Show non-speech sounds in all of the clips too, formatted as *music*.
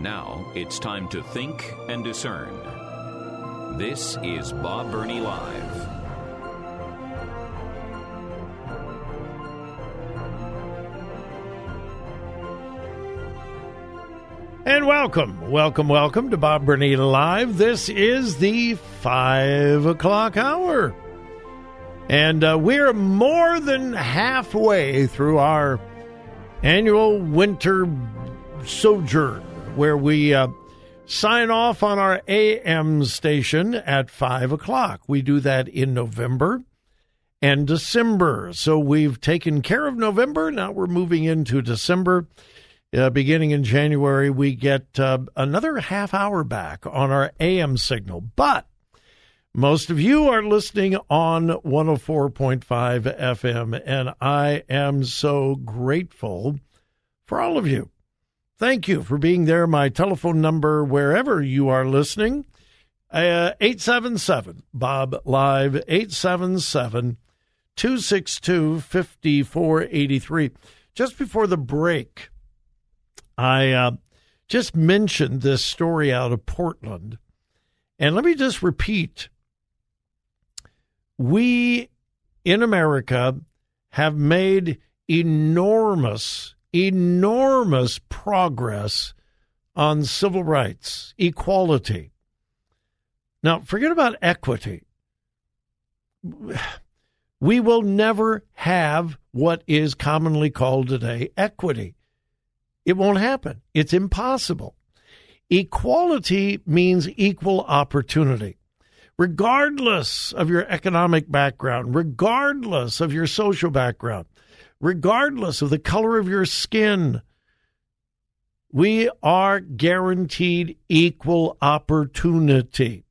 Now it's time to think and discern. This is Bob Burney Live. And welcome, welcome, welcome to Bob Burney Live. This is the five o'clock hour. And uh, we're more than halfway through our annual winter sojourn where we uh, sign off on our AM station at 5 o'clock. We do that in November and December. So we've taken care of November. Now we're moving into December. Uh, beginning in January, we get uh, another half hour back on our AM signal. But most of you are listening on 104.5 FM, and I am so grateful for all of you. Thank you for being there. My telephone number, wherever you are listening, uh, 877 Bob Live, 877 262 5483. Just before the break, I uh, just mentioned this story out of Portland. And let me just repeat we in America have made enormous, enormous progress on civil rights, equality. Now, forget about equity. We will never have what is commonly called today equity. It won't happen. It's impossible. Equality means equal opportunity. Regardless of your economic background, regardless of your social background, regardless of the color of your skin, we are guaranteed equal opportunity.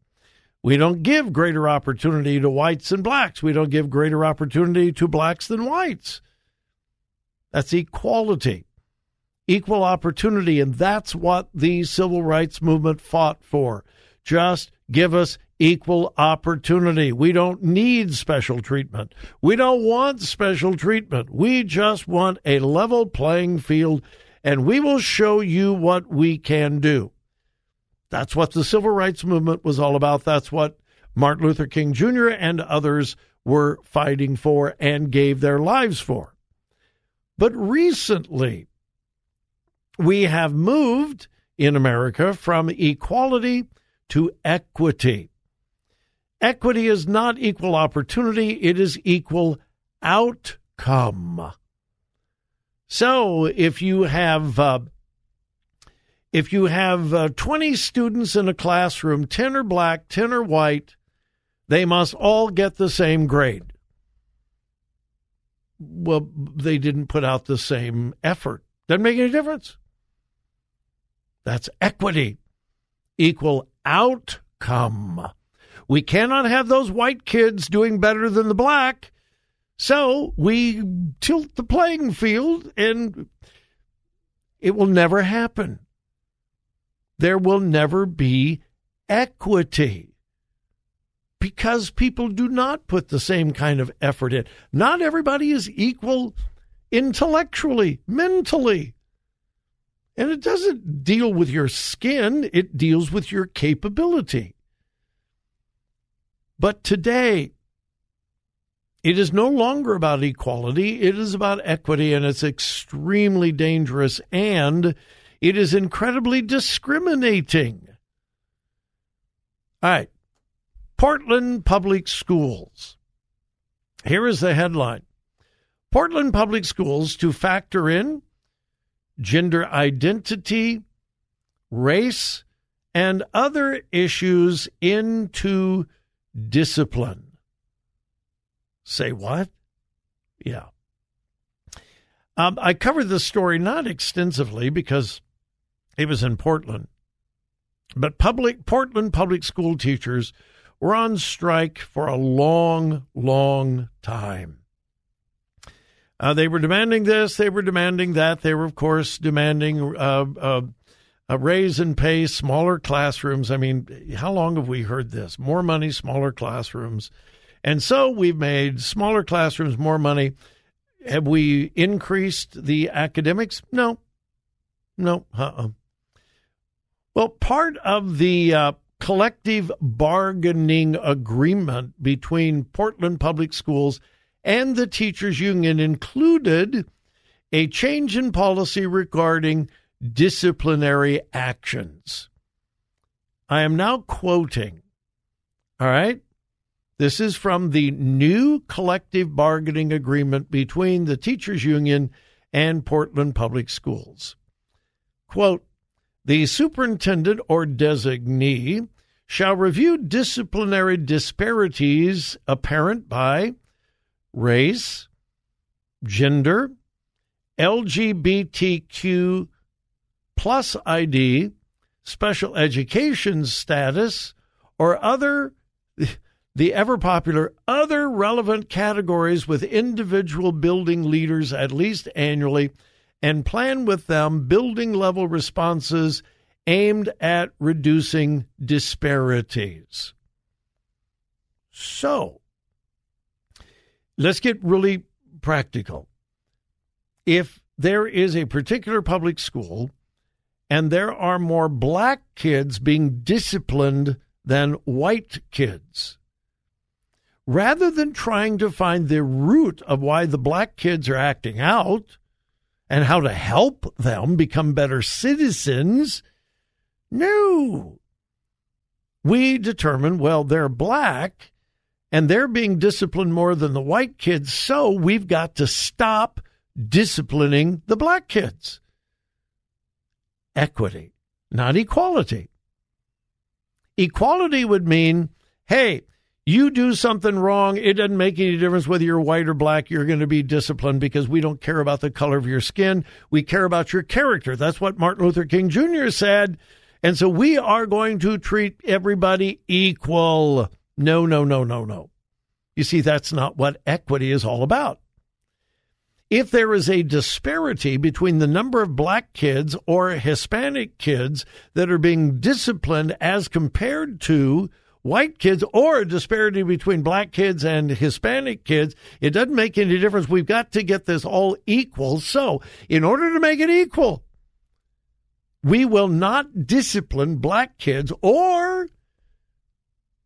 We don't give greater opportunity to whites and blacks. We don't give greater opportunity to blacks than whites. That's equality equal opportunity. And that's what the civil rights movement fought for. Just give us equal opportunity. We don't need special treatment. We don't want special treatment. We just want a level playing field, and we will show you what we can do. That's what the civil rights movement was all about. That's what Martin Luther King Jr. and others were fighting for and gave their lives for. But recently, we have moved in America from equality to equity. Equity is not equal opportunity, it is equal outcome. So if you have uh, if you have uh, 20 students in a classroom, 10 are black, 10 are white, they must all get the same grade. Well, they didn't put out the same effort. Doesn't make any difference. That's equity, equal outcome. We cannot have those white kids doing better than the black. So we tilt the playing field and it will never happen. There will never be equity because people do not put the same kind of effort in. Not everybody is equal intellectually, mentally. And it doesn't deal with your skin, it deals with your capability. But today, it is no longer about equality, it is about equity, and it's extremely dangerous and it is incredibly discriminating. All right. Portland Public Schools. Here is the headline Portland Public Schools to factor in gender identity, race, and other issues into discipline. Say what? Yeah. Um, I covered this story not extensively because it was in Portland, but public Portland public school teachers were on strike for a long, long time. Uh, they were demanding this, they were demanding that, they were, of course, demanding uh, uh, raise in pay, smaller classrooms. I mean, how long have we heard this? More money, smaller classrooms. And so we've made smaller classrooms more money. Have we increased the academics? No. No. Uh-uh. Well, part of the uh, collective bargaining agreement between Portland Public Schools and the teachers union included a change in policy regarding disciplinary actions. I am now quoting. All right. This is from the new collective bargaining agreement between the teachers union and Portland Public Schools. Quote, the superintendent or designee shall review disciplinary disparities apparent by race, gender, LGBTQ plus ID, special education status, or other *laughs* the ever popular other relevant categories with individual building leaders at least annually and plan with them building level responses aimed at reducing disparities. So, let's get really practical. If there is a particular public school and there are more black kids being disciplined than white kids, rather than trying to find the root of why the black kids are acting out and how to help them become better citizens, no. We determine, well, they're black and they're being disciplined more than the white kids, so we've got to stop disciplining the black kids. Equity, not equality. Equality would mean, hey, you do something wrong, it doesn't make any difference whether you're white or black, you're going to be disciplined because we don't care about the color of your skin. We care about your character. That's what Martin Luther King Jr. said. And so we are going to treat everybody equal. No, no, no, no, no. You see, that's not what equity is all about. If there is a disparity between the number of black kids or Hispanic kids that are being disciplined as compared to white kids or a disparity between black kids and Hispanic kids, it doesn't make any difference. We've got to get this all equal. So, in order to make it equal, we will not discipline black kids or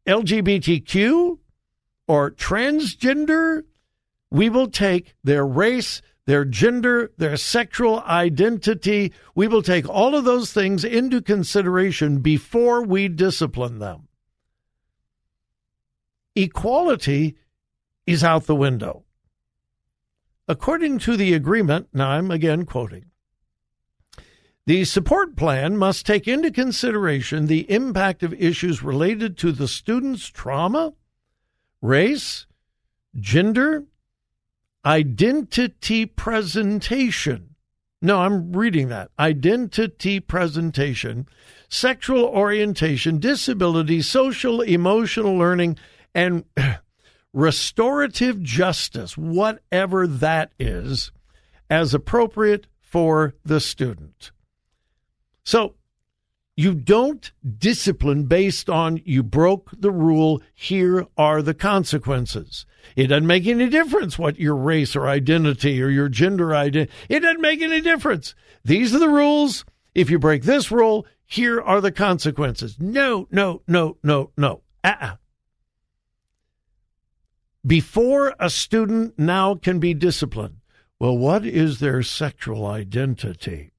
LGBTQ or transgender. We will take their race, their gender, their sexual identity. We will take all of those things into consideration before we discipline them. Equality is out the window. According to the agreement, now I'm again quoting, the support plan must take into consideration the impact of issues related to the student's trauma, race, gender, identity presentation. No, I'm reading that. Identity presentation, sexual orientation, disability, social, emotional learning, and *clears throat* restorative justice, whatever that is, as appropriate for the student. So you don't discipline based on you broke the rule, here are the consequences. It doesn't make any difference what your race or identity or your gender identity. It doesn't make any difference. These are the rules. If you break this rule, here are the consequences. No, no, no, no, no. Uh-uh. Before a student now can be disciplined, well, what is their sexual identity?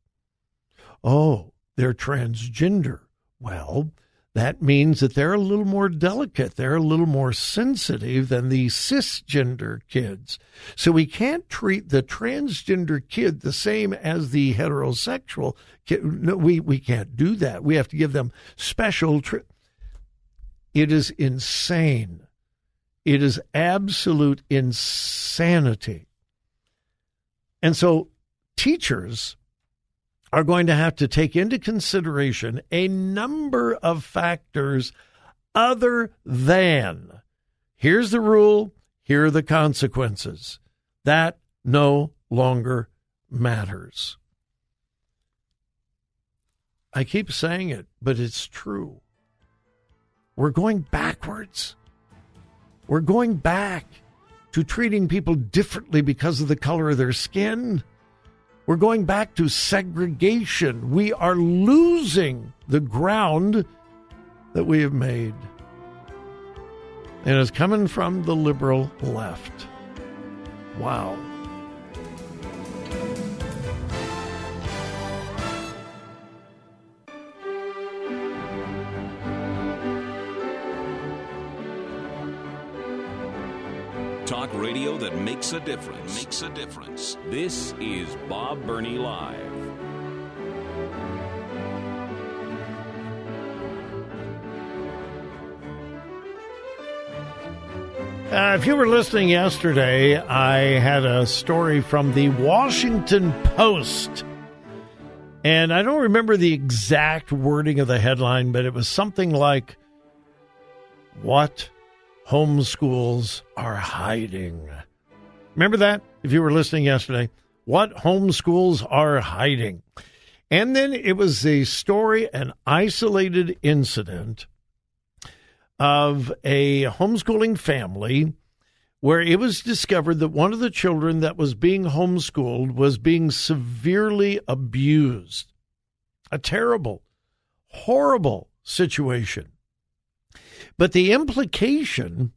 Oh, they're transgender. Well, that means that they're a little more delicate. They're a little more sensitive than the cisgender kids. So we can't treat the transgender kid the same as the heterosexual kid. No, we, we can't do that. We have to give them special. Tri- it is insane. It is absolute insanity. And so teachers are going to have to take into consideration a number of factors other than here's the rule, here are the consequences. That no longer matters. I keep saying it, but it's true. We're going backwards. We're going back to treating people differently because of the color of their skin. We're going back to segregation. We are losing the ground that we have made. And it's coming from the liberal left. Wow. Radio that makes a difference. Makes a difference. This is Bob Burney Live. Uh, if you were listening yesterday, I had a story from the Washington Post. And I don't remember the exact wording of the headline, but it was something like, What homeschools are hiding. Remember that? If you were listening yesterday, What homeschools are hiding. And then it was a story, an isolated incident of a homeschooling family where it was discovered that one of the children that was being homeschooled was being severely abused. A terrible, horrible situation. But the implication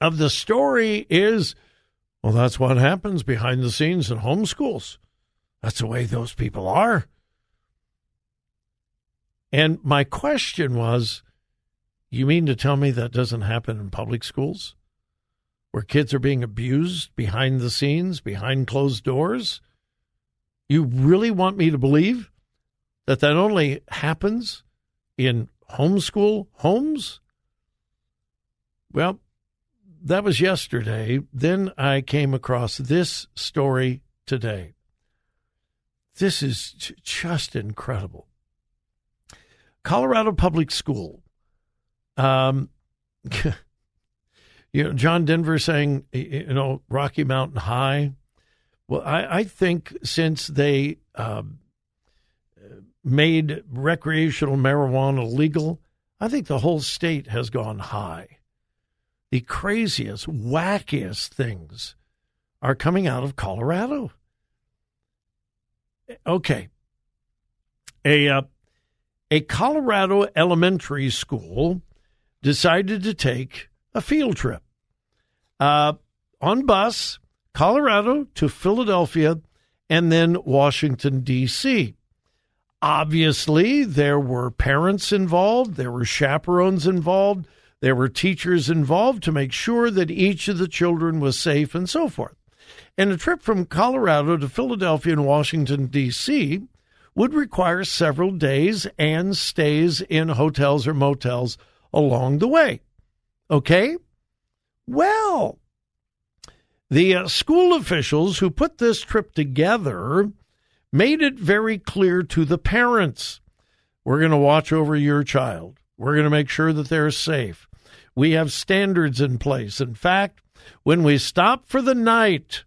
of the story is well, that's what happens behind the scenes in homeschools. That's the way those people are. And my question was you mean to tell me that doesn't happen in public schools? Where kids are being abused behind the scenes, behind closed doors? You really want me to believe that that only happens in homeschool homes? Well, that was yesterday. Then I came across this story today. This is just incredible. Colorado Public School um, *laughs* you know, John Denver saying, you know, Rocky Mountain High. Well, I, I think since they um, made recreational marijuana legal, I think the whole state has gone high. The craziest, wackiest things are coming out of Colorado. Okay. A, uh, a Colorado elementary school decided to take a field trip uh, on bus, Colorado to Philadelphia, and then Washington, D.C. Obviously, there were parents involved, there were chaperones involved, there were teachers involved to make sure that each of the children was safe and so forth. And a trip from Colorado to Philadelphia and Washington, D.C. would require several days and stays in hotels or motels along the way. Okay? Well, the uh, school officials who put this trip together made it very clear to the parents we're going to watch over your child. We're going to make sure that they're safe. We have standards in place. In fact, when we stop for the night,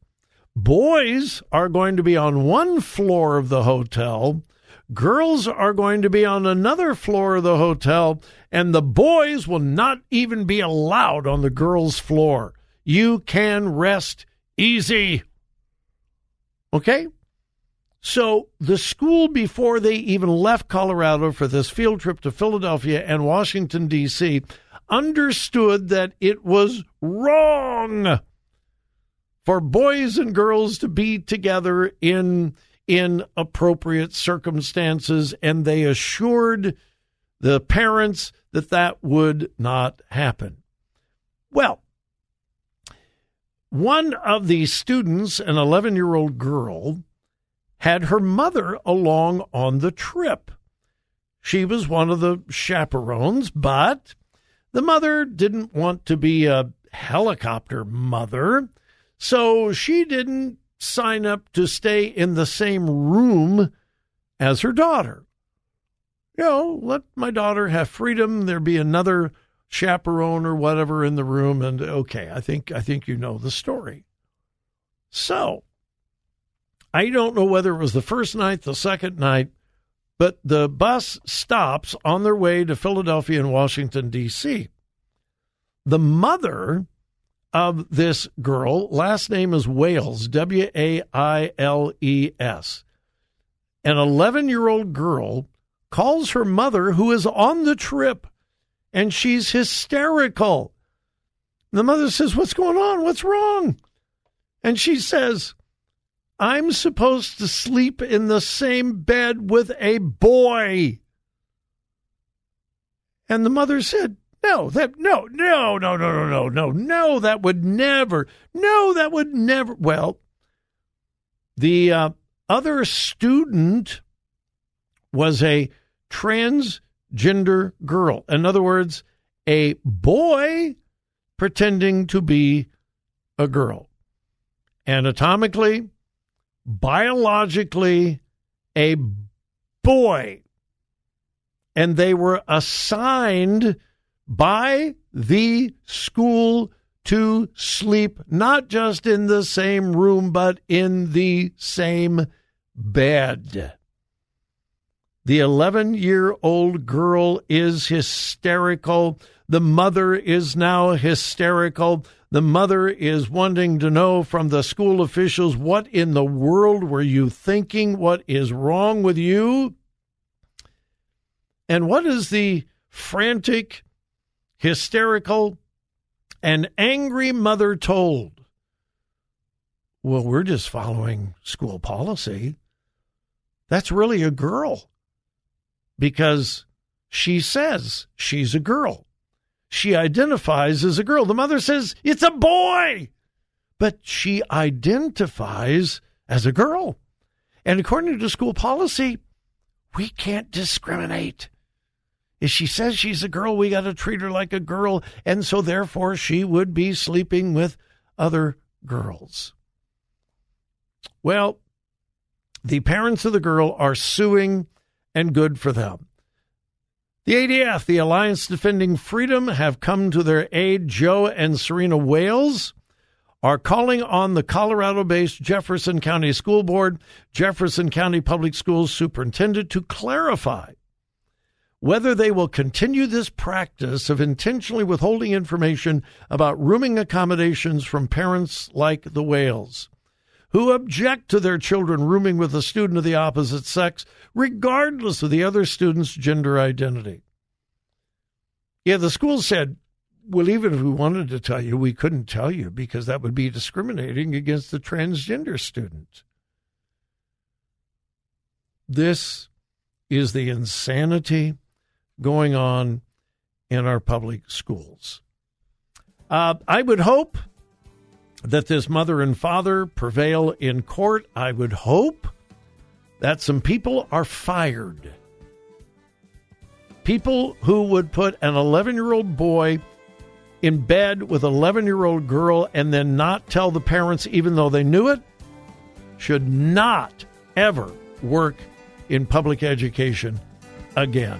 boys are going to be on one floor of the hotel Girls are going to be on another floor of the hotel, and the boys will not even be allowed on the girls' floor. You can rest easy. Okay? So the school, before they even left Colorado for this field trip to Philadelphia and Washington, D.C., understood that it was wrong for boys and girls to be together in in appropriate circumstances, and they assured the parents that that would not happen. Well, one of the students, an 11 year old girl, had her mother along on the trip. She was one of the chaperones, but the mother didn't want to be a helicopter mother, so she didn't sign up to stay in the same room as her daughter. You know, let my daughter have freedom. There be another chaperone or whatever in the room, and okay, I think I think you know the story. So, I don't know whether it was the first night, the second night, but the bus stops on their way to Philadelphia and Washington D.C. The mother of this girl, last name is Wailes, W A I L E S. An 11 year old girl calls her mother, who is on the trip, and she's hysterical. The mother says, What's going on? What's wrong? And she says, I'm supposed to sleep in the same bed with a boy. And the mother said, no, that no, no, no, no, no, no, no, no, that would never. No, that would never. Well, the uh, other student was a transgender girl. In other words, a boy pretending to be a girl. Anatomically, biologically, a boy. And they were assigned by the school to sleep not just in the same room, but in the same bed. The 11 year old girl is hysterical. The mother is now hysterical. The mother is wanting to know from the school officials what in the world were you thinking? What is wrong with you? And what is the frantic hysterical, and angry mother told, Well, we're just following school policy. That's really a girl because she says she's a girl. She identifies as a girl. The mother says it's a boy, but she identifies as a girl. And according to school policy, we can't discriminate. If she says she's a girl, we got to treat her like a girl. And so, therefore, she would be sleeping with other girls. Well, the parents of the girl are suing, and good for them. The ADF, the Alliance Defending Freedom, have come to their aid. Joe and Serena Wailes are calling on the Colorado based Jefferson County School Board, Jefferson County Public Schools Superintendent to clarify whether they will continue this practice of intentionally withholding information about rooming accommodations from parents like the Wailes, who object to their children rooming with a student of the opposite sex, regardless of the other student's gender identity. Yeah, the school said, well, even if we wanted to tell you, we couldn't tell you because that would be discriminating against the transgender student. This is the insanity going on in our public schools. Uh, I would hope that this mother and father prevail in court. I would hope that some people are fired. People who would put an 11 year old boy in bed with an 11 year old girl and then not tell the parents, even though they knew it, should not ever work in public education again.